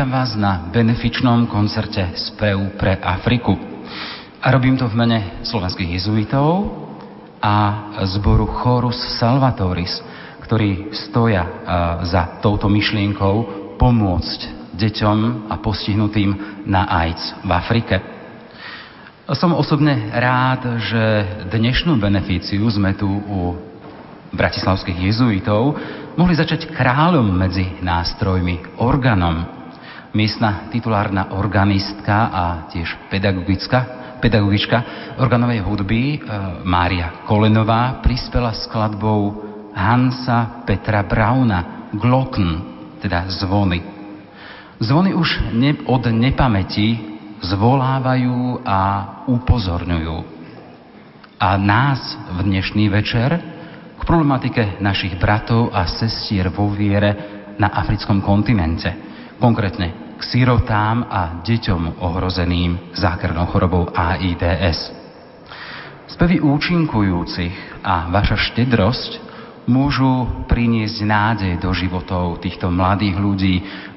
Vítam vás na benefičnom koncerte Spev pre Afriku. A robím to v mene slovenských jezuitov a zboru Chorus Salvatoris, ktorí stoja za touto myšlienkou pomôcť deťom a postihnutým na AIDS v Afrike. Som osobne rád, že dnešnú beneficiu sme tu u bratislavských jezuitov mohli začať kráľom medzi nástrojmi, organom. Miestna titulárna organistka a tiež pedagogická, pedagogička organovej hudby e, Mária Kolenová prispela skladbou Hansa Petra Brauna Glocken, teda zvony. Zvony už ne, od nepamäti zvolávajú a upozorňujú. A nás v dnešný večer k problematike našich bratov a sestier vo viere na africkom kontinente, konkrétne k sirotám a deťom ohrozeným zákernou chorobou AIDS. Spevy účinkujúcich a vaša štedrosť môžu priniesť nádej do životov týchto mladých ľudí,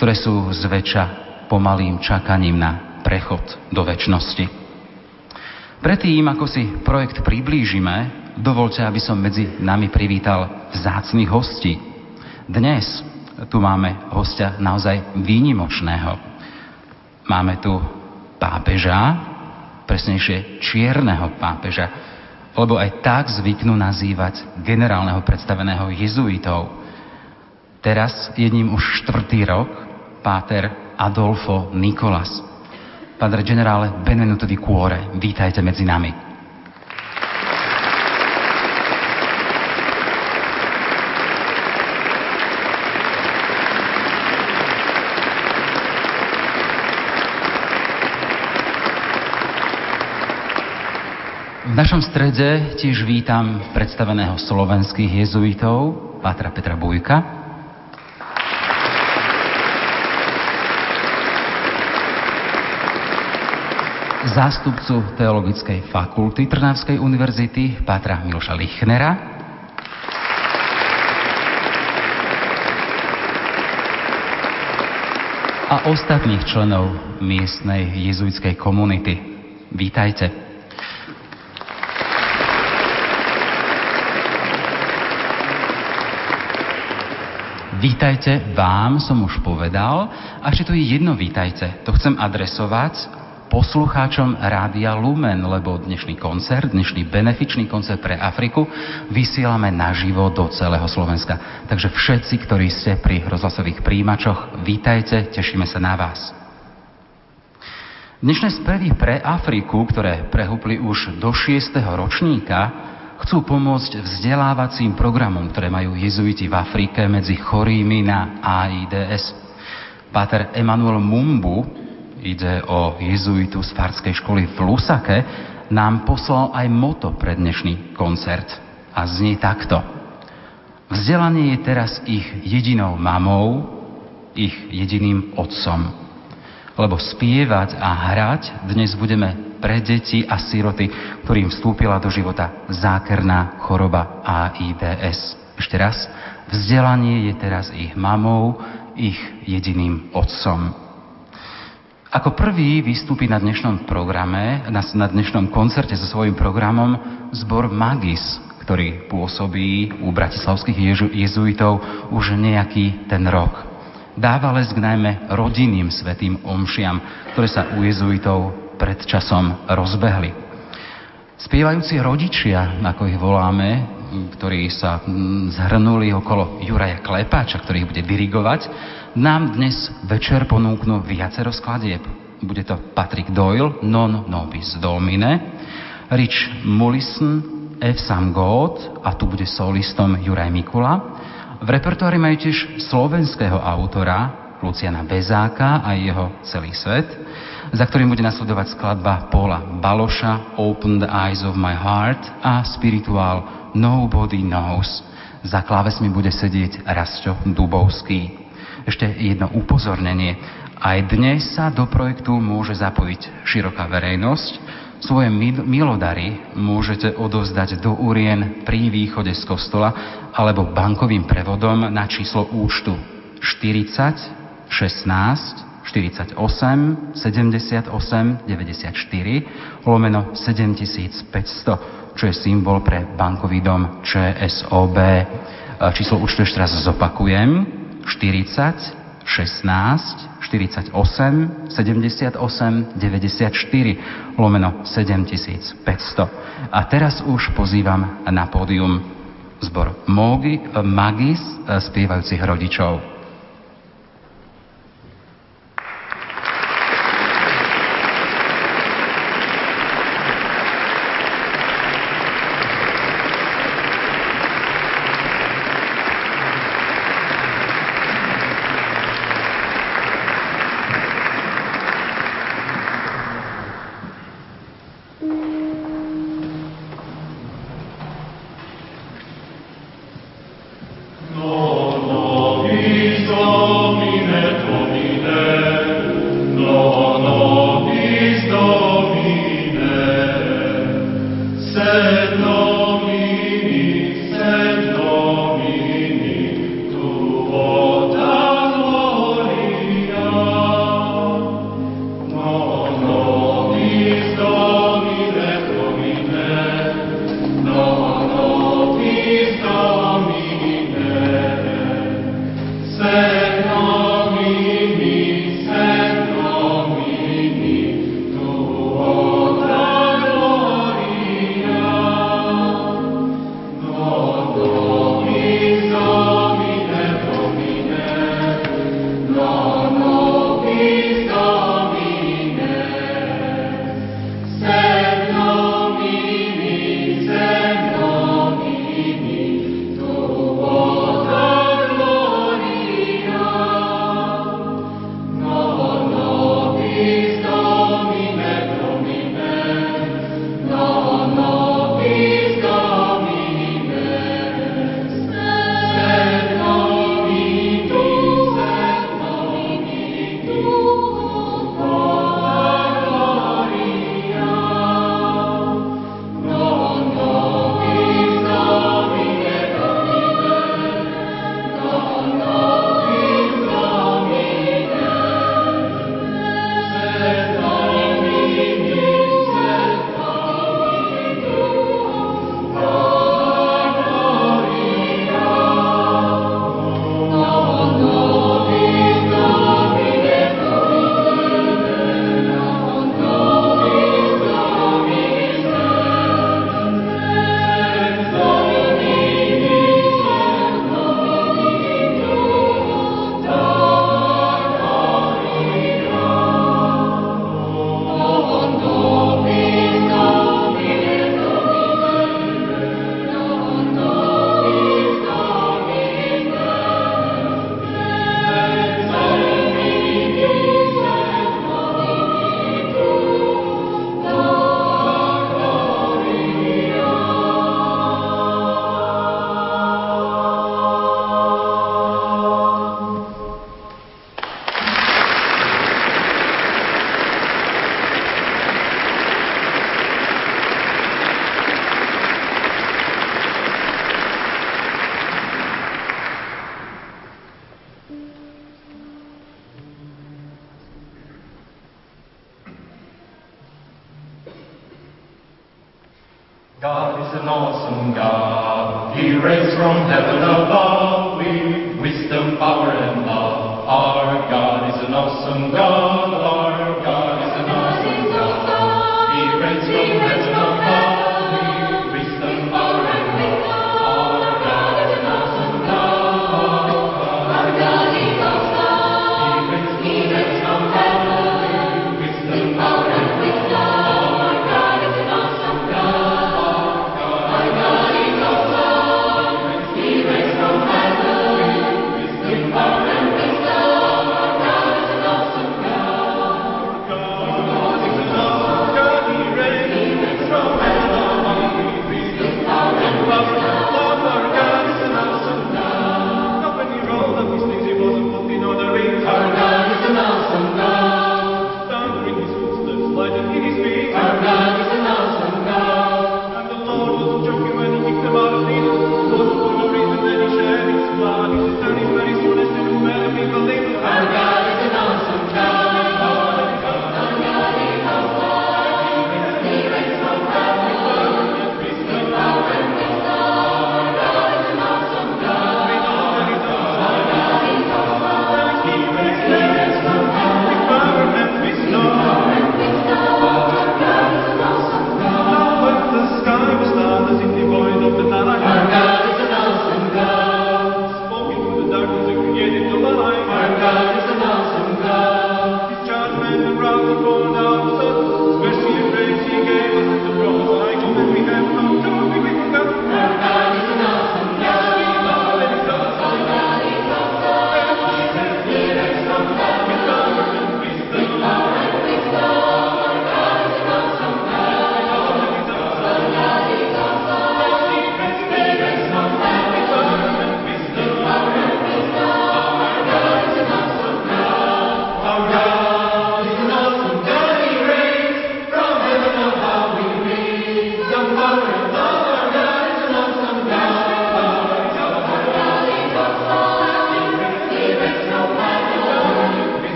ktoré sú zväčša pomalým čakaním na prechod do väčšnosti. Predtým, ako si projekt priblížime, dovolte, aby som medzi nami privítal vzácných hostí. Dnes tu máme hostia naozaj výnimočného. Máme tu pápeža, presnejšie čierneho pápeža, lebo aj tak zvyknú nazývať generálneho predstaveného jezuitov. Teraz je ním už štvrtý rok páter Adolfo Nikolas. Padre generále Benvenuto di Cuore, vítajte medzi nami. V našom strede tiež vítam predstaveného slovenských jezuitov, Pátra Petra Bujka. Zástupcu Teologickej fakulty Trnavskej univerzity, Pátra Miloša Lichnera. A ostatných členov miestnej jezuitskej komunity. Vítajte. Vítajte vám som už povedal, a ešte to je jedno vítajte. To chcem adresovať poslucháčom Rádia Lumen, lebo dnešný koncert, dnešný benefičný koncert pre Afriku vysielame naživo do celého Slovenska. Takže všetci, ktorí ste pri rozhlasových príjimačoch, vítajte, tešíme sa na vás. Dnešné spevy pre Afriku, ktoré prehúpli už do 6. ročníka, chcú pomôcť vzdelávacím programom, ktoré majú jezuiti v Afrike medzi chorými na AIDS. Páter Emanuel Mumbu, ide o jezuitu z farskej školy v Lusake, nám poslal aj moto pre dnešný koncert. A znie takto. Vzdelanie je teraz ich jedinou mamou, ich jediným otcom. Lebo spievať a hrať dnes budeme pre deti a siroty, ktorým vstúpila do života zákerná choroba AIDS. Ešte raz, vzdelanie je teraz ich mamou, ich jediným otcom. Ako prvý vystúpi na dnešnom programe, na, na dnešnom koncerte so svojím programom zbor Magis, ktorý pôsobí u bratislavských ježu, jezuitov už nejaký ten rok. Dáva lesk najmä rodinným svetým omšiam, ktoré sa u jezuitov pred časom rozbehli. Spievajúci rodičia, ako ich voláme, ktorí sa mm, zhrnuli okolo Juraja Klepáča, ktorý ich bude dirigovať, nám dnes večer ponúknú viacero skladieb. Bude to Patrick Doyle, Non Nobis Domine, Rich Mullison, F. Sam God a tu bude solistom Juraj Mikula. V repertoári majú tiež slovenského autora Luciana Bezáka a jeho celý svet za ktorým bude nasledovať skladba Paula Baloša Open the Eyes of My Heart a spirituál Nobody Knows. Za klávesmi bude sedieť Rasto Dubovský. Ešte jedno upozornenie. Aj dnes sa do projektu môže zapojiť široká verejnosť. Svoje milodary môžete odovzdať do urien pri východe z kostola alebo bankovým prevodom na číslo účtu 40 16 48 78 94 lomeno 7500, čo je symbol pre bankový dom ČSOB. Číslo účtu ešte raz zopakujem. 40 16 48 78 94 lomeno 7500. A teraz už pozývam na pódium zbor Mogi, Magis spievajúcich rodičov.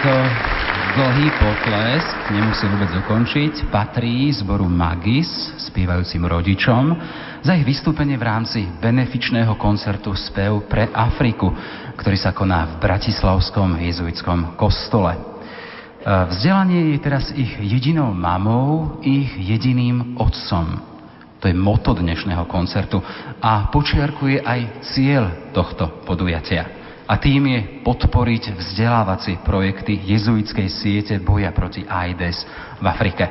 Tento dlhý potlesk, nemusí vôbec ukončiť, patrí zboru Magis, spievajúcim rodičom, za ich vystúpenie v rámci benefičného koncertu Spev pre Afriku, ktorý sa koná v Bratislavskom jezuitskom kostole. E, vzdelanie je teraz ich jedinou mamou, ich jediným otcom. To je moto dnešného koncertu a počiarkuje aj cieľ tohto podujatia a tým je podporiť vzdelávacie projekty jezuitskej siete boja proti AIDS v Afrike.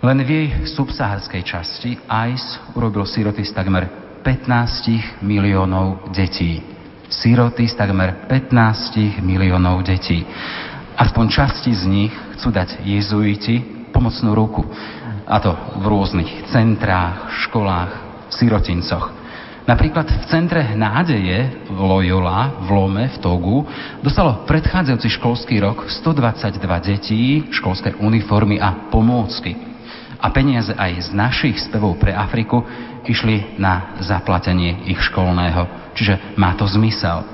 Len v jej subsaharskej časti AIDS urobil síroty z takmer 15 miliónov detí. Síroty z takmer 15 miliónov detí. Aspoň časti z nich chcú dať jezuiti pomocnú ruku. A to v rôznych centrách, školách, sirotincoch. Napríklad v centre nádeje Loyola v Lome v Togu dostalo predchádzajúci školský rok 122 detí školské uniformy a pomôcky. A peniaze aj z našich spevov pre Afriku išli na zaplatenie ich školného. Čiže má to zmysel.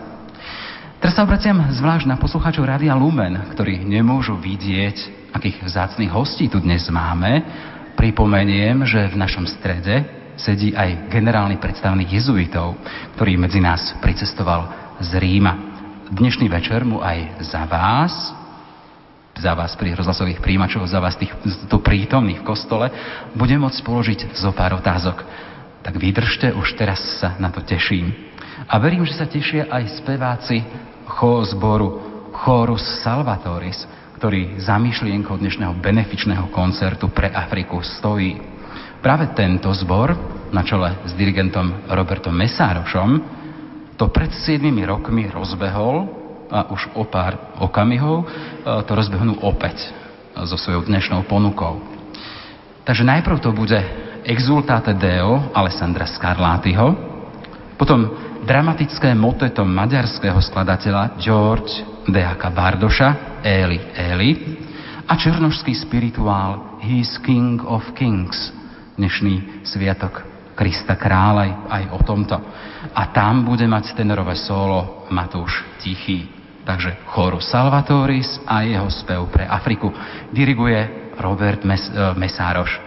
Teraz sa obraciam zvlášť na poslucháčov Radia Lumen, ktorí nemôžu vidieť, akých vzácných hostí tu dnes máme. Pripomeniem, že v našom strede sedí aj generálny predstavný jezuitov, ktorý medzi nás pricestoval z Ríma. Dnešný večer mu aj za vás, za vás pri rozhlasových príjimačov, za vás tých tu prítomných v kostole, budem môcť položiť zo pár otázok. Tak vydržte, už teraz sa na to teším. A verím, že sa tešia aj speváci zboru Chorus Salvatoris, ktorý za myšlienkou dnešného benefičného koncertu pre Afriku stojí. Práve tento zbor, na čele s dirigentom Robertom Mesárošom, to pred 7 rokmi rozbehol a už o pár okamihov e, to rozbehnú opäť so svojou dnešnou ponukou. Takže najprv to bude Exultate Deo Alessandra Scarlatiho, potom dramatické moteto maďarského skladateľa George Dehaka Bardoša Eli Eli a černožský spirituál He is King of Kings dnešný sviatok Krista kráľa aj o tomto. A tam bude mať tenorové solo Matúš Tichý. Takže choru Salvatoris a jeho spev pre Afriku diriguje Robert Mes- e, Mesároš.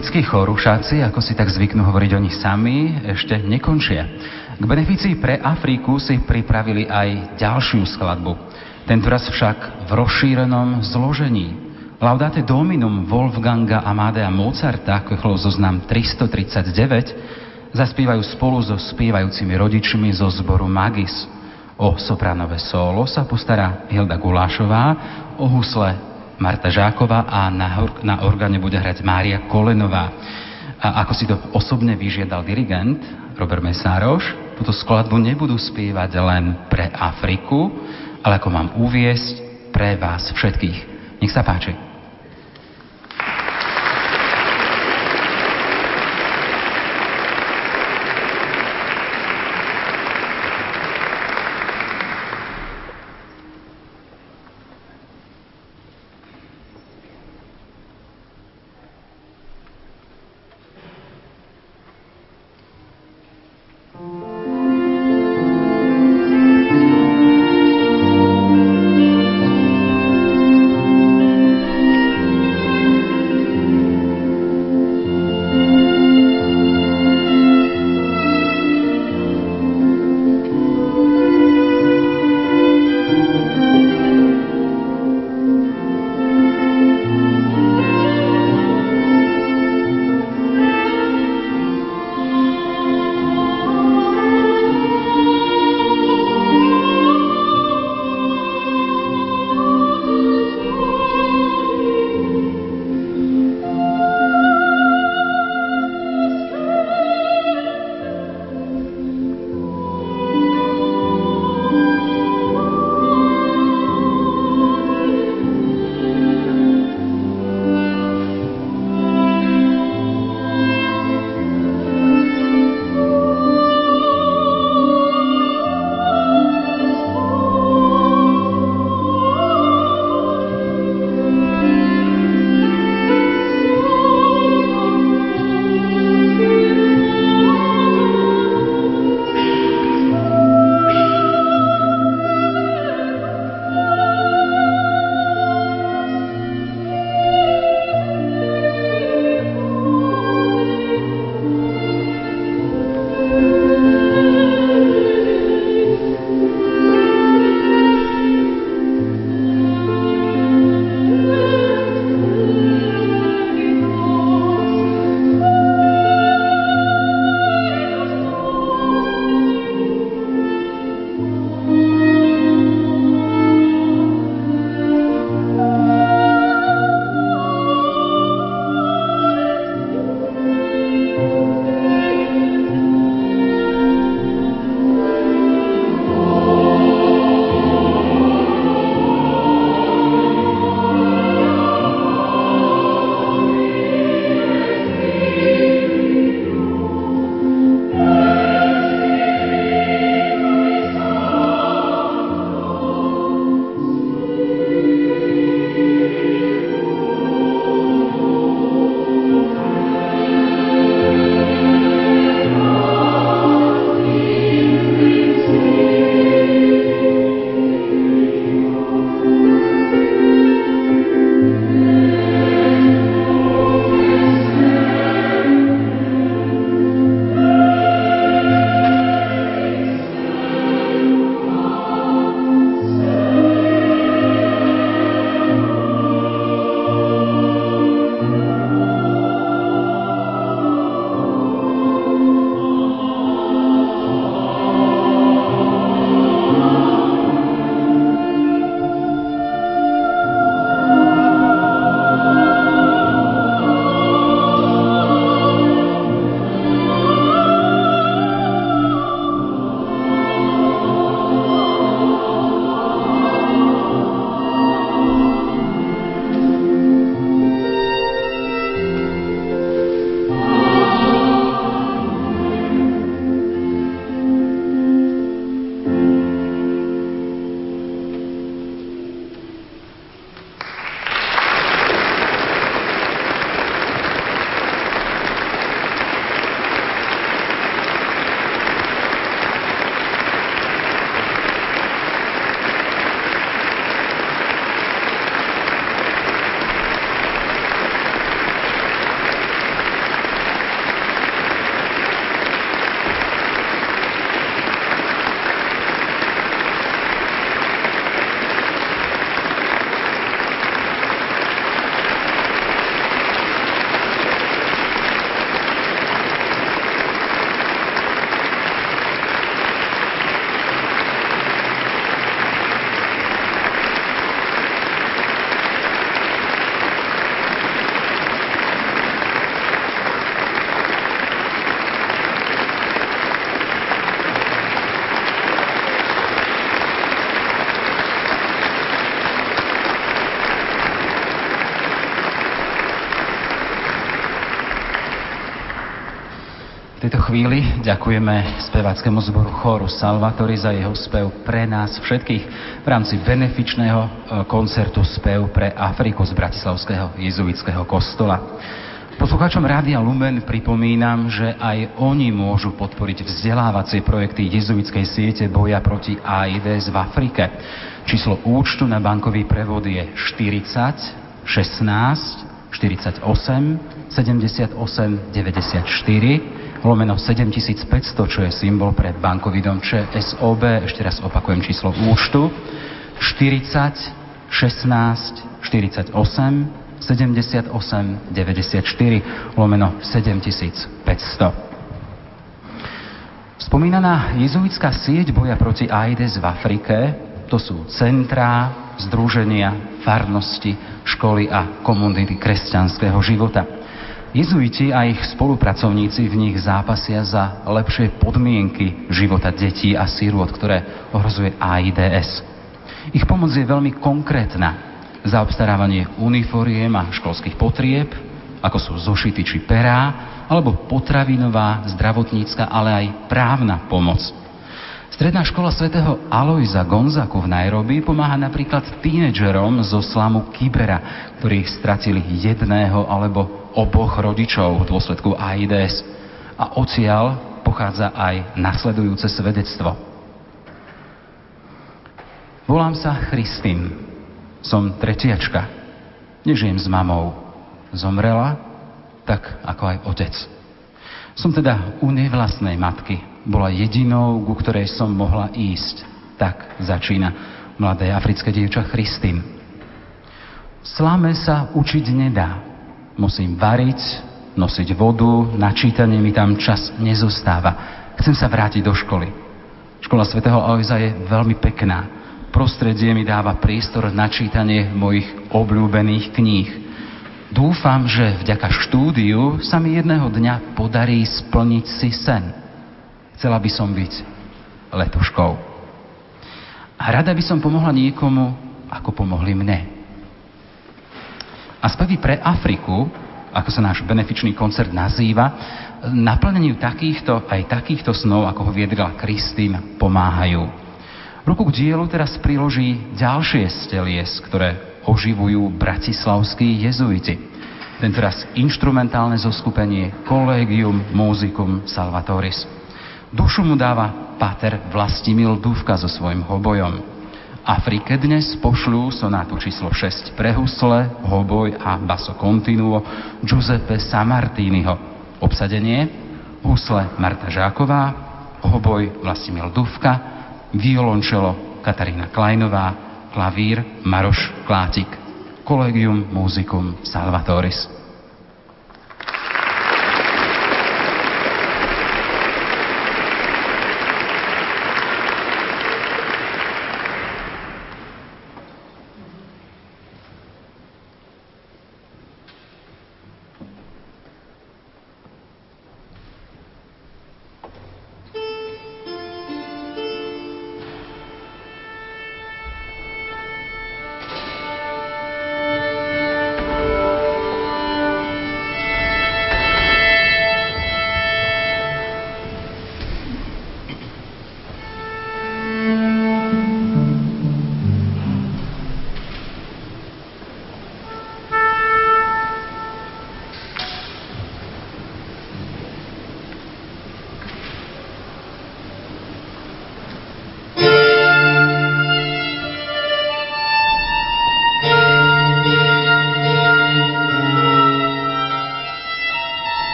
Jezuitskí chorúšáci, ako si tak zvyknú hovoriť oni sami, ešte nekončia. K beneficii pre Afriku si pripravili aj ďalšiu skladbu. Tentoraz však v rozšírenom zložení. Laudate Dominum Wolfganga Amadea Mozarta, Köchlov zoznam 339, zaspievajú spolu so spievajúcimi rodičmi zo zboru Magis. O sopranové solo sa postará Hilda Gulášová, o husle Marta Žáková a na, na orgáne bude hrať Mária Kolenová. A ako si to osobne vyžiadal dirigent Robert Mesároš, túto skladbu nebudú spievať len pre Afriku, ale ako mám uviesť, pre vás všetkých. Nech sa páči. Tejto chvíli ďakujeme speváckému zboru Choru Salvatori za jeho spev pre nás všetkých v rámci benefičného e, koncertu spev pre Afriku z Bratislavského jezuitského kostola. Poslucháčom Rádia Lumen pripomínam, že aj oni môžu podporiť vzdelávacie projekty jezuitskej siete boja proti AIDS v Afrike. Číslo účtu na bankový prevod je 40 16 48 78 94 lomeno 7500, čo je symbol pre bankový dom ČSOB. Ešte raz opakujem číslo účtu. 40 16 48 78 94 lomeno 7500. Spomínaná jezuitská sieť boja proti AIDS v Afrike, to sú centrá, združenia, farnosti, školy a komunity kresťanského života. Jezuiti a ich spolupracovníci v nich zápasia za lepšie podmienky života detí a sírôt, ktoré ohrozuje AIDS. Ich pomoc je veľmi konkrétna. Za obstarávanie uniforiem a školských potrieb, ako sú zošity či perá, alebo potravinová, zdravotnícka, ale aj právna pomoc. Stredná škola svätého Alojza Gonzaku v Nairobi pomáha napríklad tínedžerom zo slamu Kibera, ktorí stratili jedného alebo oboch rodičov v dôsledku AIDS. A odtiaľ pochádza aj nasledujúce svedectvo. Volám sa Christine. Som tretiačka. Nežijem s mamou. Zomrela, tak ako aj otec. Som teda u nevlastnej matky. Bola jedinou, ku ktorej som mohla ísť. Tak začína mladé africké dievča Christine. Slame sa učiť nedá. Musím variť, nosiť vodu, na čítanie mi tam čas nezostáva. Chcem sa vrátiť do školy. Škola svätého Aloisa je veľmi pekná. Prostredie mi dáva priestor na čítanie mojich obľúbených kníh. Dúfam, že vďaka štúdiu sa mi jedného dňa podarí splniť si sen. Chcela by som byť letuškou. A rada by som pomohla niekomu, ako pomohli mne. A spevy pre Afriku, ako sa náš benefičný koncert nazýva, naplneniu takýchto aj takýchto snov, ako ho viedrila Kristín, pomáhajú. Ruku k dielu teraz priloží ďalšie stelies, ktoré oživujú bratislavskí jezuiti. Tentoraz instrumentálne zoskupenie Collegium Musicum Salvatoris. Dušu mu dáva Pater Vlastimil Dúvka so svojím hobojom. Afrike dnes pošľú sonátu číslo 6 pre husle, hoboj a basso continuo Giuseppe Samartiniho. Obsadenie husle Marta Žáková, hoboj Vlastimil Duvka, violončelo Katarína Kleinová, klavír Maroš Klátik. Collegium Musicum Salvatoris.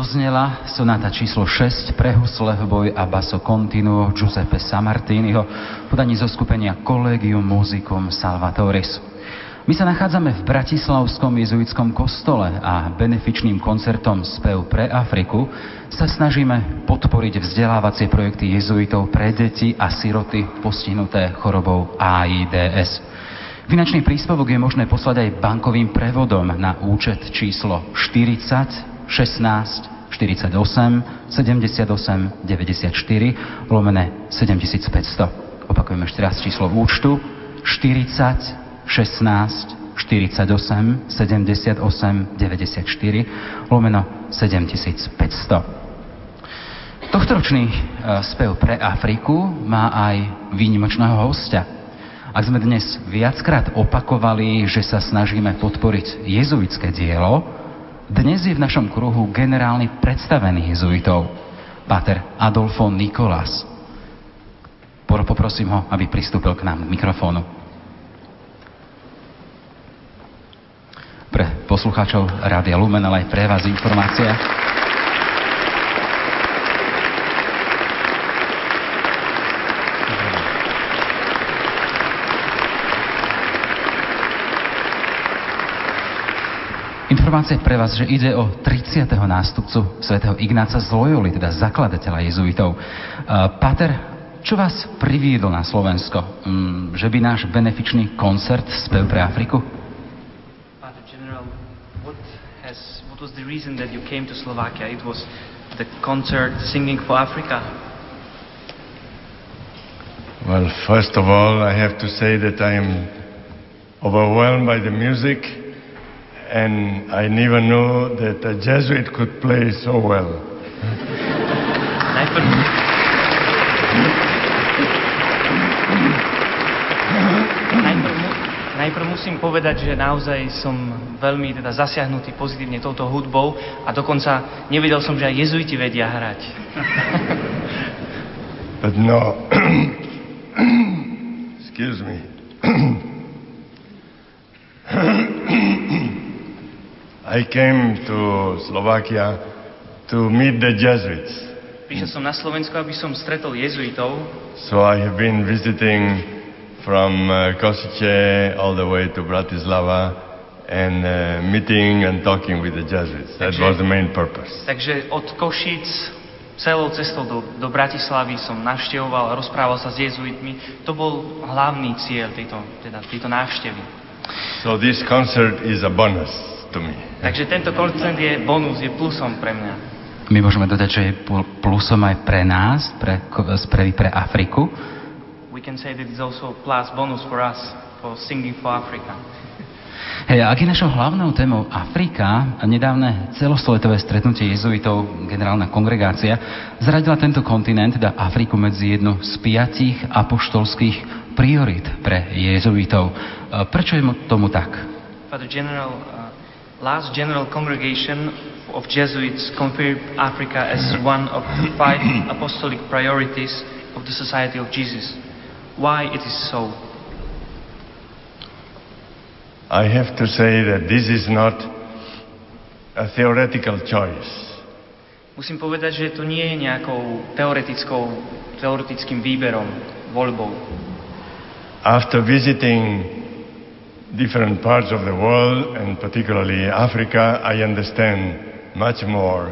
Doznela sonata číslo 6 pre husle, boj a basso continuo Giuseppe Samartiniho v podaní zo skupenia Collegium Musicum Salvatoris. My sa nachádzame v Bratislavskom jezuitskom kostole a benefičným koncertom Spev pre Afriku sa snažíme podporiť vzdelávacie projekty jezuitov pre deti a siroty postihnuté chorobou AIDS. Finančný príspevok je možné poslať aj bankovým prevodom na účet číslo 40 16 48 78 94 lomené 7500. Opakujem ešte raz číslo účtu 40 16 48 78 94 lomeno 7500. Tohtoročný e, spev pre Afriku má aj výnimočného hostia. Ak sme dnes viackrát opakovali, že sa snažíme podporiť jezuitské dielo, dnes je v našom kruhu generálny predstavený jezuitov, páter Adolfo Nikolás. Poprosím ho, aby pristúpil k nám k mikrofónu. pre poslucháčov Rádia Lumen, ale aj pre vás informácia. Informácia pre vás, že ide o 30. nástupcu svätého Ignáca z Loyoli, teda zakladateľa jezuitov. Pater, čo vás priviedol na Slovensko? Mm, že by náš benefičný koncert spev pre Afriku? was the reason that you came to Slovakia? It was the concert Singing for Africa? Well, first of all, I have to say that I am overwhelmed by the music, and I never knew that a Jesuit could play so well. Najprv musím povedať, že naozaj som veľmi teda zasiahnutý pozitívne touto hudbou a dokonca nevedel som, že aj jezuiti vedia hrať. But no, excuse me. I came to Slovakia to meet the Jesuits. Prišiel som na Slovensko, aby som stretol jezuitov. So I have been visiting from uh, Kosice all the way to Bratislava and uh, meeting and talking with the Jesuits. That takže, was the main purpose. Takže od Košic celou cestou do, do Bratislavy som navštevoval a rozprával sa s jezuitmi. To bol hlavný cieľ tejto, teda, tejto návštevy. So this concert is a bonus to me. Takže tento koncert je bonus, je plusom pre mňa. My môžeme dodať, že je plusom aj pre nás, pre, pre, pre Afriku we can say that it's also a plus bonus for us for singing for Africa. Hej, ak je našou hlavnou témou Afrika, nedávne celosvetové stretnutie jezuitov, generálna kongregácia, zradila tento kontinent, teda Afriku, medzi jednu z piatich apoštolských priorit pre jezuitov. Prečo je tomu tak? Father General, uh, last General Congregation of Jesuits confirmed Africa as one of five apostolic priorities of the Society of Jesus why it is so. I have to say that this is not a theoretical choice. Musím povedať, že to nie je nejakou teoretickou, teoretickým výberom, voľbou. After visiting different parts of the world, and particularly Africa, I understand much more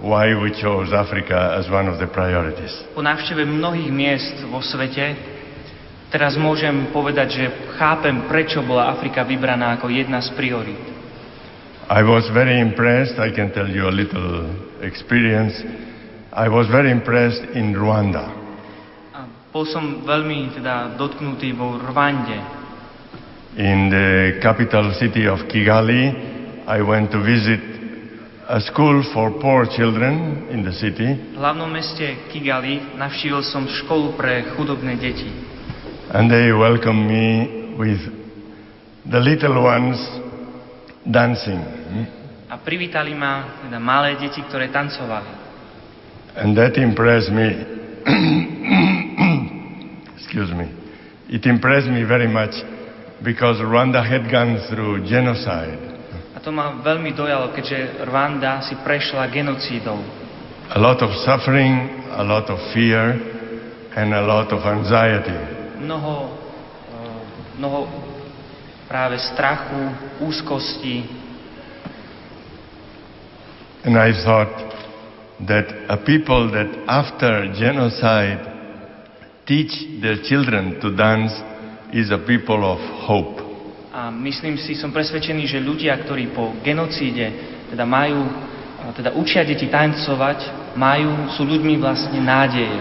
why we chose Africa as one of the priorities. Po návšteve mnohých miest vo svete Teraz môžem povedať, že chápem, prečo bola Afrika vybraná ako jedna z priorít. I was very impressed, I can tell you a little experience. I was very impressed in Rwanda. A bol som veľmi teda dotknutý vo Rwande. In the capital city of Kigali, I went to visit a school for poor children in the city. V hlavnom meste Kigali navštívil som školu pre chudobné deti. And they welcomed me with the little ones dancing. A privítali ma teda malé deti, ktoré tancovali. And that impressed me. Excuse me. It impressed me very much because Rwanda had gone through genocide. A to ma veľmi dojalo, keďže Rwanda si prešla genocídou. A lot of suffering, a lot of fear, and a lot of anxiety. Mnoho, eh, mnoho práve strachu, úzkosti. And I thought that a people that after genocide teach their children to dance is a people of hope. A myslím si, som presvedčený, že ľudia, ktorí po genocíde teda majú, teda učia deti tancovať, majú, sú ľuďmi vlastne nádeje.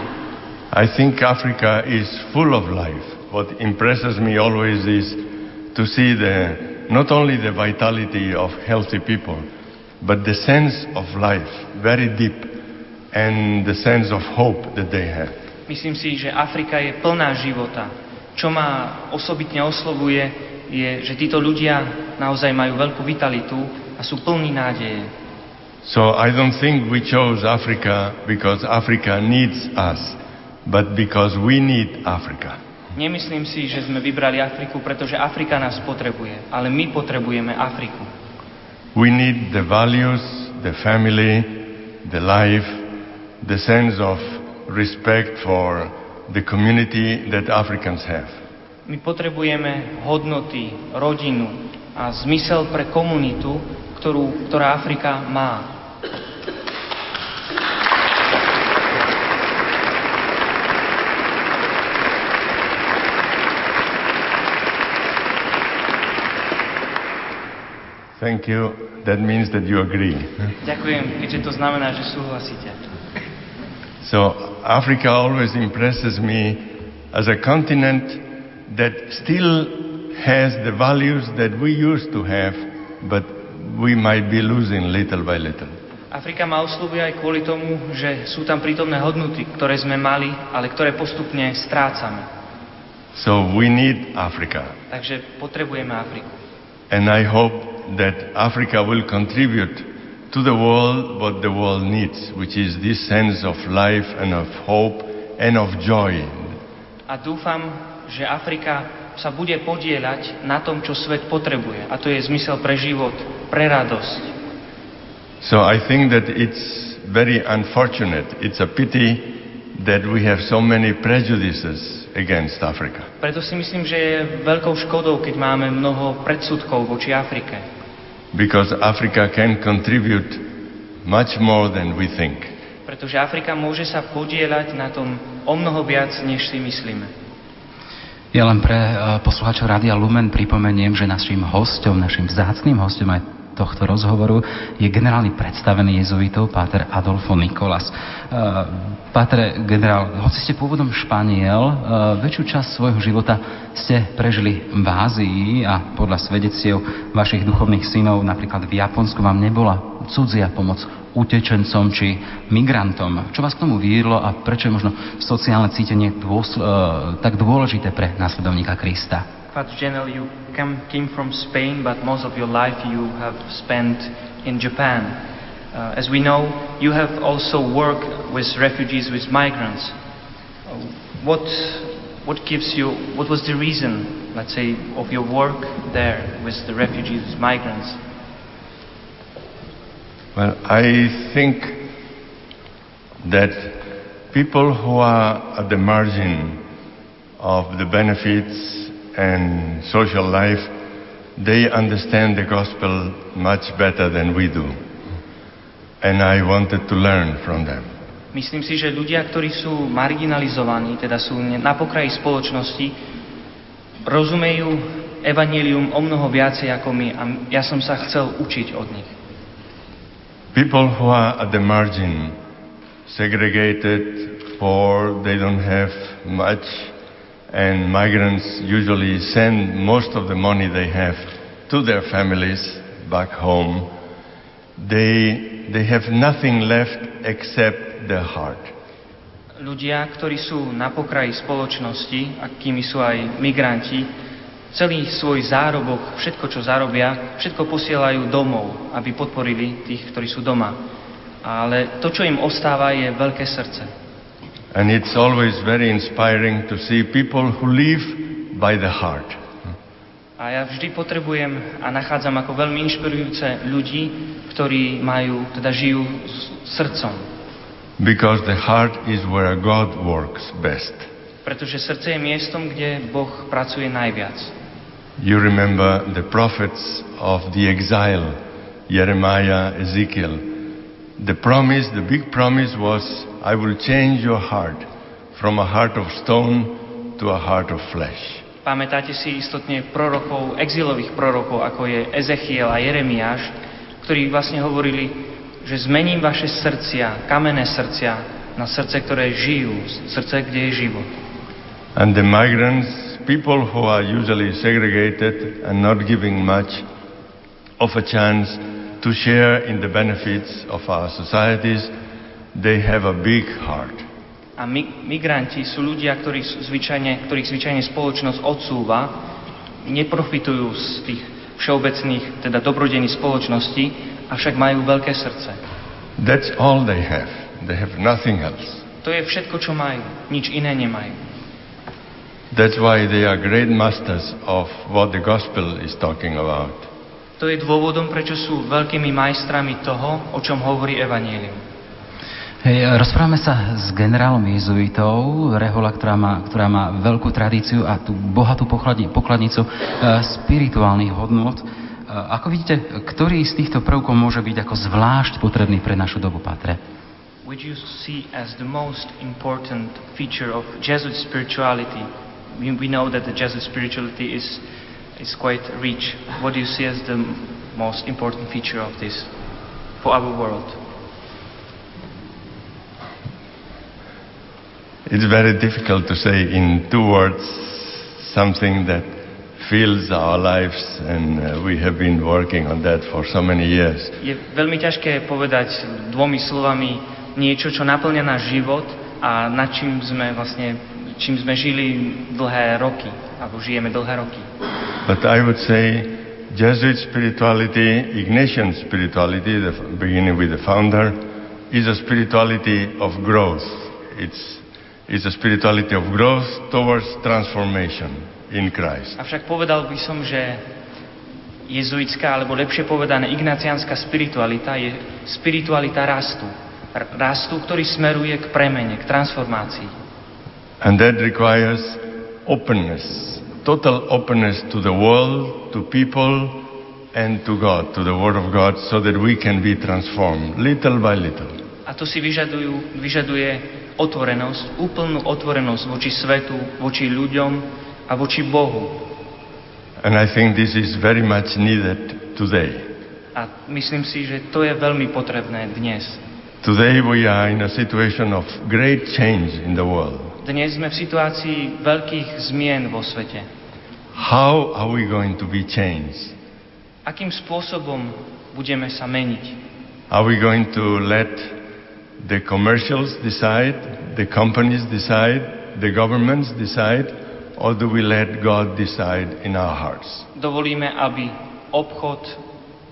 I think Africa is full of life. What impresses me always is to see the not only the vitality of healthy people, but the sense of life very deep and the sense of hope that they have. Myslím si, že Afrika je plná života. Čo ma osobitne oslovuje, je, že títo ľudia naozaj majú veľkú vitalitu a sú plní nádeje. So I don't think we chose Africa because Africa needs us, but because we need Africa. Nemyslím si, že sme vybrali Afriku, pretože Afrika nás potrebuje, ale my potrebujeme Afriku. We need the values, the family, the life, the sense of respect for the community that Africans have. My potrebujeme hodnoty, rodinu a zmysel pre komunitu, ktorú, ktorá Afrika má. Thank you. That means that you agree. Ďakujem, keďže to znamená, že súhlasíte. So Africa always impresses me as a continent that still has the values that we used to have, but we might be losing little by little. Afrika ma oslovuje aj kvôli tomu, že sú tam prítomné hodnoty, ktoré sme mali, ale ktoré postupne strácame. So we need Africa. Takže potrebujeme Afriku. And I hope that Africa will contribute to the world what the world needs, which is this sense of life and of hope and of joy. A dúfam, že Afrika sa bude podieľať na tom, čo svet potrebuje. A to je zmysel pre život, pre radosť. So I think that it's very unfortunate. It's a pity that we have so many prejudices against Africa. Preto si myslím, že je veľkou škodou, keď máme mnoho predsudkov voči Afrike. Because Africa can contribute much more than we think. Pretože Afrika môže sa podieľať na tom o mnoho viac, než si myslíme. Ja len pre eh, poslucháčov Rádia Lumen pripomeniem, že našim hostom, našim vzácným hostom aj tohto rozhovoru je generálny predstavený jezuitov Páter Adolfo Nikolas. Eh, Páter generál, hoci ste pôvodom Španiel, eh, väčšiu časť svojho života ste prežili v Ázii a podľa svedeciev vašich duchovných synov napríklad v Japonsku vám nebola cudzia pomoc utečencom či migrantom. Čo vás k tomu viedlo a prečo je možno sociálne cítenie dôsl- eh, tak dôležité pre následovníka Krista? Father General, you come, came from Spain, but most of your life you have spent in Japan. Uh, as we know, you have also worked with refugees, with migrants. Uh, what, what gives you, what was the reason, let's say, of your work there with the refugees, with migrants? Well, I think that people who are at the margin of the benefits and social life, they understand the gospel much better than we do. And I wanted to learn from them. Myslím si, že ľudia, ktorí sú marginalizovaní, teda sú na pokraji spoločnosti, rozumejú evanelium o mnoho viacej ako my a ja som sa chcel učiť od nich. People who are at the margin, segregated, poor, they don't have much, and migrants usually send most of the money they have to their families back home. They, they have nothing left except their heart. Ľudia, ktorí sú na pokraji spoločnosti, akými sú aj migranti, celý svoj zárobok, všetko, čo zarobia, všetko posielajú domov, aby podporili tých, ktorí sú doma. Ale to, čo im ostáva, je veľké srdce. And it's always very inspiring to see people who live by the heart. A ja vždy potrebujem a nachádzam ako veľmi inšpirujúce ľudí, ktorí majú, teda žijú s srdcom. Because the heart is where God works best. Pretože srdce je miestom, kde Boh pracuje najviac. You remember the prophets of the exile, Jeremiah, Ezekiel. The promise, the big promise was, I will change your heart from a heart of stone to a heart of flesh. Pamätáte si istotne prorokov, exilových prorokov, ako je Ezechiel a Jeremiáš, ktorí vlastne hovorili, že zmením vaše srdcia, kamenné srdcia, na srdce, ktoré žijú, srdce, kde je život. And the migrants, people who are usually segregated and not giving much of a chance to share in the benefits of our societies, they have a big heart. A mi- migranti sú ľudia, ktorí zvyčajne, ktorých zvyčajne spoločnosť odsúva, neprofitujú z tých všeobecných, teda dobrodených spoločností, avšak majú veľké srdce. That's all they have. They have nothing else. To je všetko, čo majú. Nič iné nemajú. That's why they are great masters of what the gospel is talking about. To je dôvodom, prečo sú veľkými majstrami toho, o čom hovorí Evangelium. Hej, rozprávame sa s generálom jezuitov, Rehola, ktorá má, ktorá má veľkú tradíciu a tú bohatú pokladni, pokladnicu e, spirituálnych hodnot. E, ako vidíte, ktorý z týchto prvkov môže byť ako zvlášť potrebný pre našu dobu, Patre? Which you see as the most important feature of Jesuit spirituality. We, we know that the Jesuit spirituality is, is quite rich. What do you see as the most important feature of this for our world? It's very difficult to say in two words something that fills our lives, and uh, we have been working on that for so many years. Je veľmi ťažké povedať dvomi slovami niečo, čo naplňa náš život a nad čím sme vlastne, čím sme žili dlhé roky, alebo žijeme dlhé roky. But I would say Jesuit spirituality, Ignatian spirituality, the, beginning with the founder, is a spirituality of growth. It's, it's a spirituality of growth towards transformation in Christ. Avšak povedal by som, že jezuitská, alebo lepšie povedané ignaciánska spiritualita je spiritualita rastu. Rastu, ktorý smeruje k premene, k transformácii. And that requires openness, total openness to the world, to people, and to God, to the Word of God, so that we can be transformed little by little. A to si vyžadujú, vyžaduje otvorenosť, úplnú otvorenosť voči svetu, voči ľuďom a voči Bohu. And I think this is very much needed today. A myslím si, že to je veľmi potrebné dnes. Today we are in a situation of great change in the world. Dnes sme v situácii veľkých zmien vo svete. How are we going to be changed? Akým spôsobom budeme sa meniť? Are we going to let the commercials decide, the companies decide, the governments decide, or do we let God decide in our hearts? Dovolíme, aby obchod,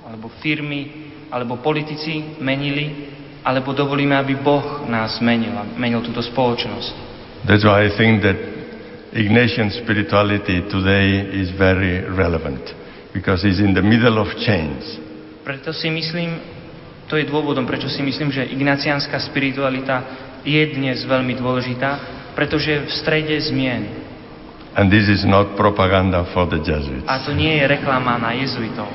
alebo firmy, alebo politici menili, alebo dovolíme, aby Boh nás menil, menil túto spoločnosť. That's why I think that Ignatian spirituality today is very relevant because it's in the middle of change. Preto si myslím, to je dôvodom, prečo si myslím, že ignaciánska spiritualita je dnes veľmi dôležitá, pretože je v strede zmien. And this is not propaganda for the Jesuits. A to nie je reklama na jezuitov.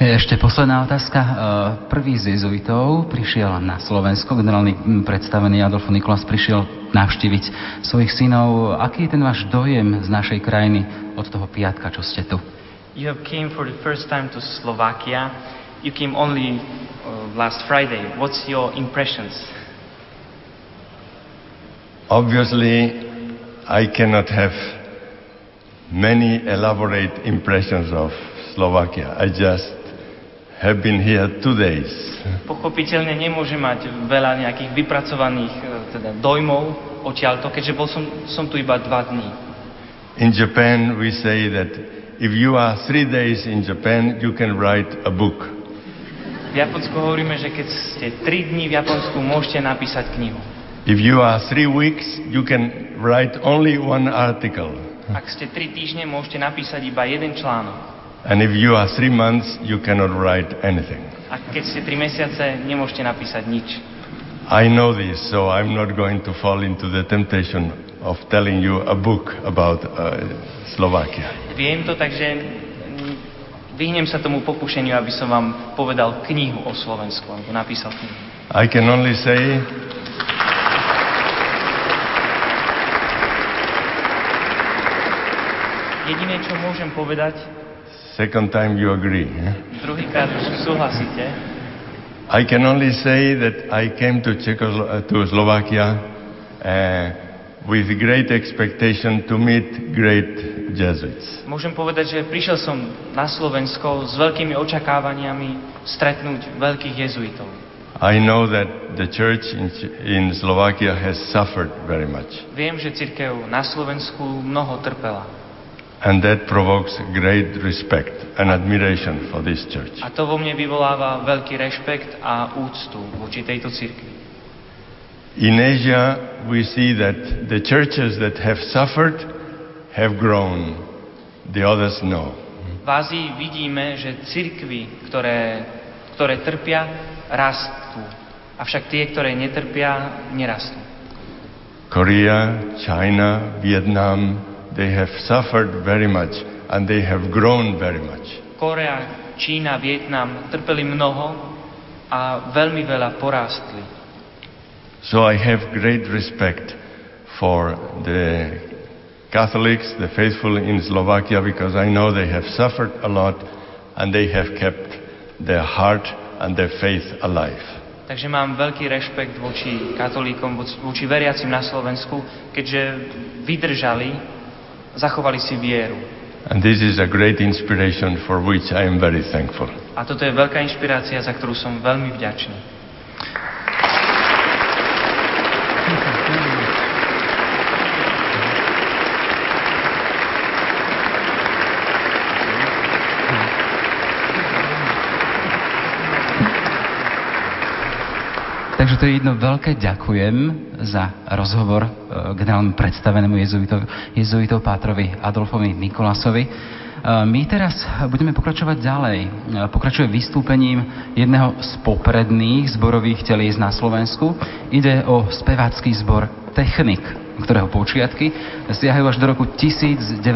Ešte posledná otázka. E, Prvý z jezuitov prišiel na Slovensko, generálny predstavený Adolfo Nikolás prišiel navštíviť svojich synov. Aký je ten váš dojem z našej krajiny od toho piatka, čo ste tu? You have came for the first time to Slovakia. You came only uh, last Friday. What's your impressions? Obviously, I cannot have many elaborate impressions of Slovakia. I just have been here two days. Pochopiteľne nemôžem mať veľa nejakých vypracovaných e, teda dojmov odtiaľto, keďže bol som, som tu iba dva dní. In Japan, we say that if you are three days in Japan, you can write a book. V Japonsku hovoríme, že keď ste tri dní v Japonsku, môžete napísať knihu. If you are three weeks, you can write only one article. Ak ste 3 týždne, môžete napísať iba jeden článok. And if you are three months, you cannot write anything. A keď ste 3 mesiace, nemôžete napísať nič. I know this, so I'm not going to fall into the temptation of telling you a book about uh, Slovakia. Viem to, takže vyhnem sa tomu pokušeniu, aby som vám povedal knihu o Slovensku, alebo napísal knihu. I can only say Jediné, čo môžem povedať, second time you agree. eh? druhýkrát už súhlasíte, I can only say that I came to, Czechoslo- to Slovakia uh, with great expectation to meet great Jesuits. môžem povedať, že prišiel som na Slovensko s veľkými očakávaniami stretnúť veľkých jezuitov. I know that the church in, in Slovakia has suffered very much, Viem, že církev na Slovensku mnoho trpela. and that provokes great respect and admiration for this church. A to vo mne vyvoláva veľký rešpekt a úctu voči tejto církvi. In Asia, we see that the churches that have suffered have grown, the others no. V Ázii vidíme, že církvy, ktoré, ktoré trpia, rastú. Avšak tie, ktoré netrpia, nerastú. Korea, China, Vietnam, they have suffered very much and they have grown very much. Korea, Čína, Vietnam trpeli mnoho a veľmi veľa porástli. So I have great respect for the Catholics, the faithful in Slovakia, because I know they have suffered a lot and they have kept their heart and their faith alive. Takže mám veľký rešpekt voči katolíkom, voči- veriacim na Slovensku, keďže vydržali, zachovali si vieru. And this is a great inspiration for which I am very thankful. A toto je veľká inšpirácia, za ktorú som veľmi vďačný. Takže to je jedno veľké ďakujem za rozhovor e, generálnemu predstavenému jezuitov, Pátrovi Adolfovi Nikolasovi. E, My teraz budeme pokračovať ďalej. E, Pokračuje vystúpením jedného z popredných zborových telies na Slovensku. Ide o spevácky zbor Technik, ktorého počiatky siahajú až do roku 1956,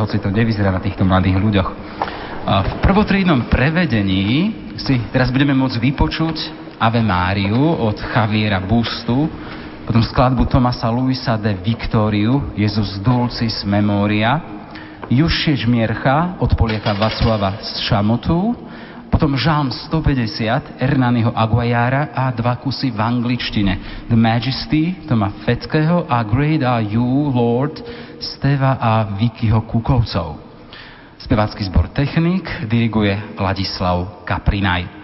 hoci to nevyzerá na týchto mladých ľuďoch. V prvotrídnom prevedení si teraz budeme môcť vypočuť Ave Máriu od Javiera Bustu, potom skladbu Tomasa Luisa de Victoriu, Jezus Dulcis Memoria, Jušie Žmiercha od Poliaka Vaclava z Šamotu, potom Žalm 150 Hernányho Aguayara a dva kusy v angličtine The Majesty Toma Feckého a Great Are You, Lord Steva a Vikyho Kukovcov. Spevácky zbor Technik diriguje Ladislav Kaprinaj.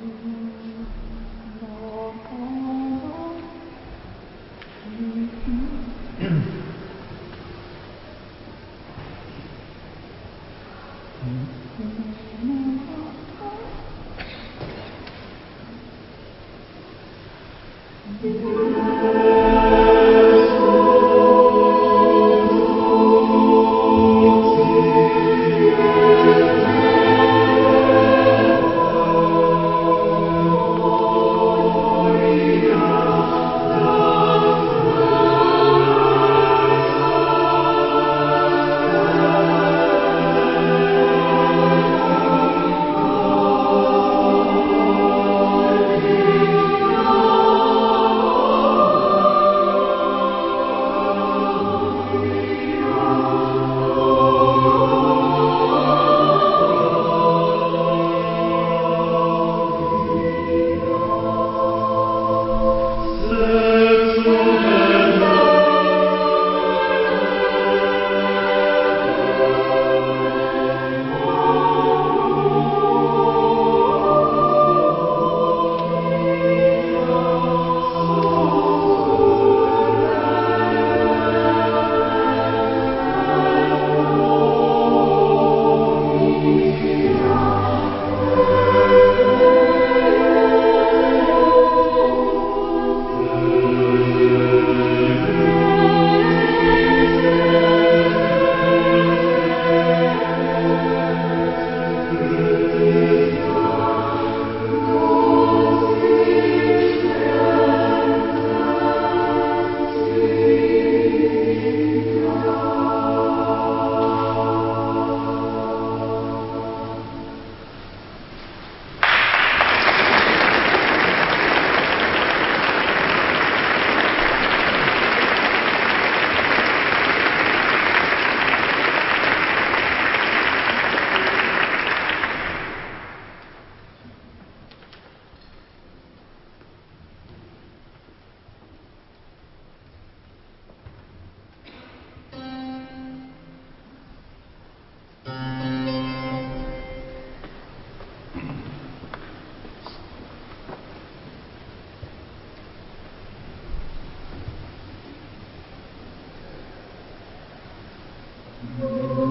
Mm-hmm. Amen.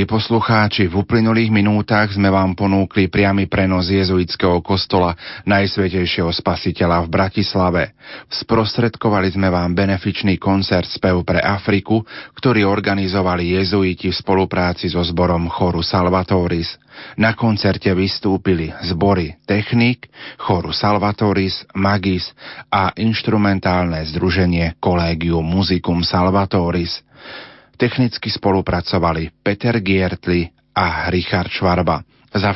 Milí poslucháči, v uplynulých minútach sme vám ponúkli priamy prenos jezuitského kostola Najsvetejšieho spasiteľa v Bratislave. Sprostredkovali sme vám benefičný koncert spev pre Afriku, ktorý organizovali jezuiti v spolupráci so zborom Choru Salvatoris. Na koncerte vystúpili zbory Technik, Choru Salvatoris, Magis a inštrumentálne združenie Collegium Musicum Salvatoris – Technicky spolupracovali Peter Giertli a Richard Švarba. Za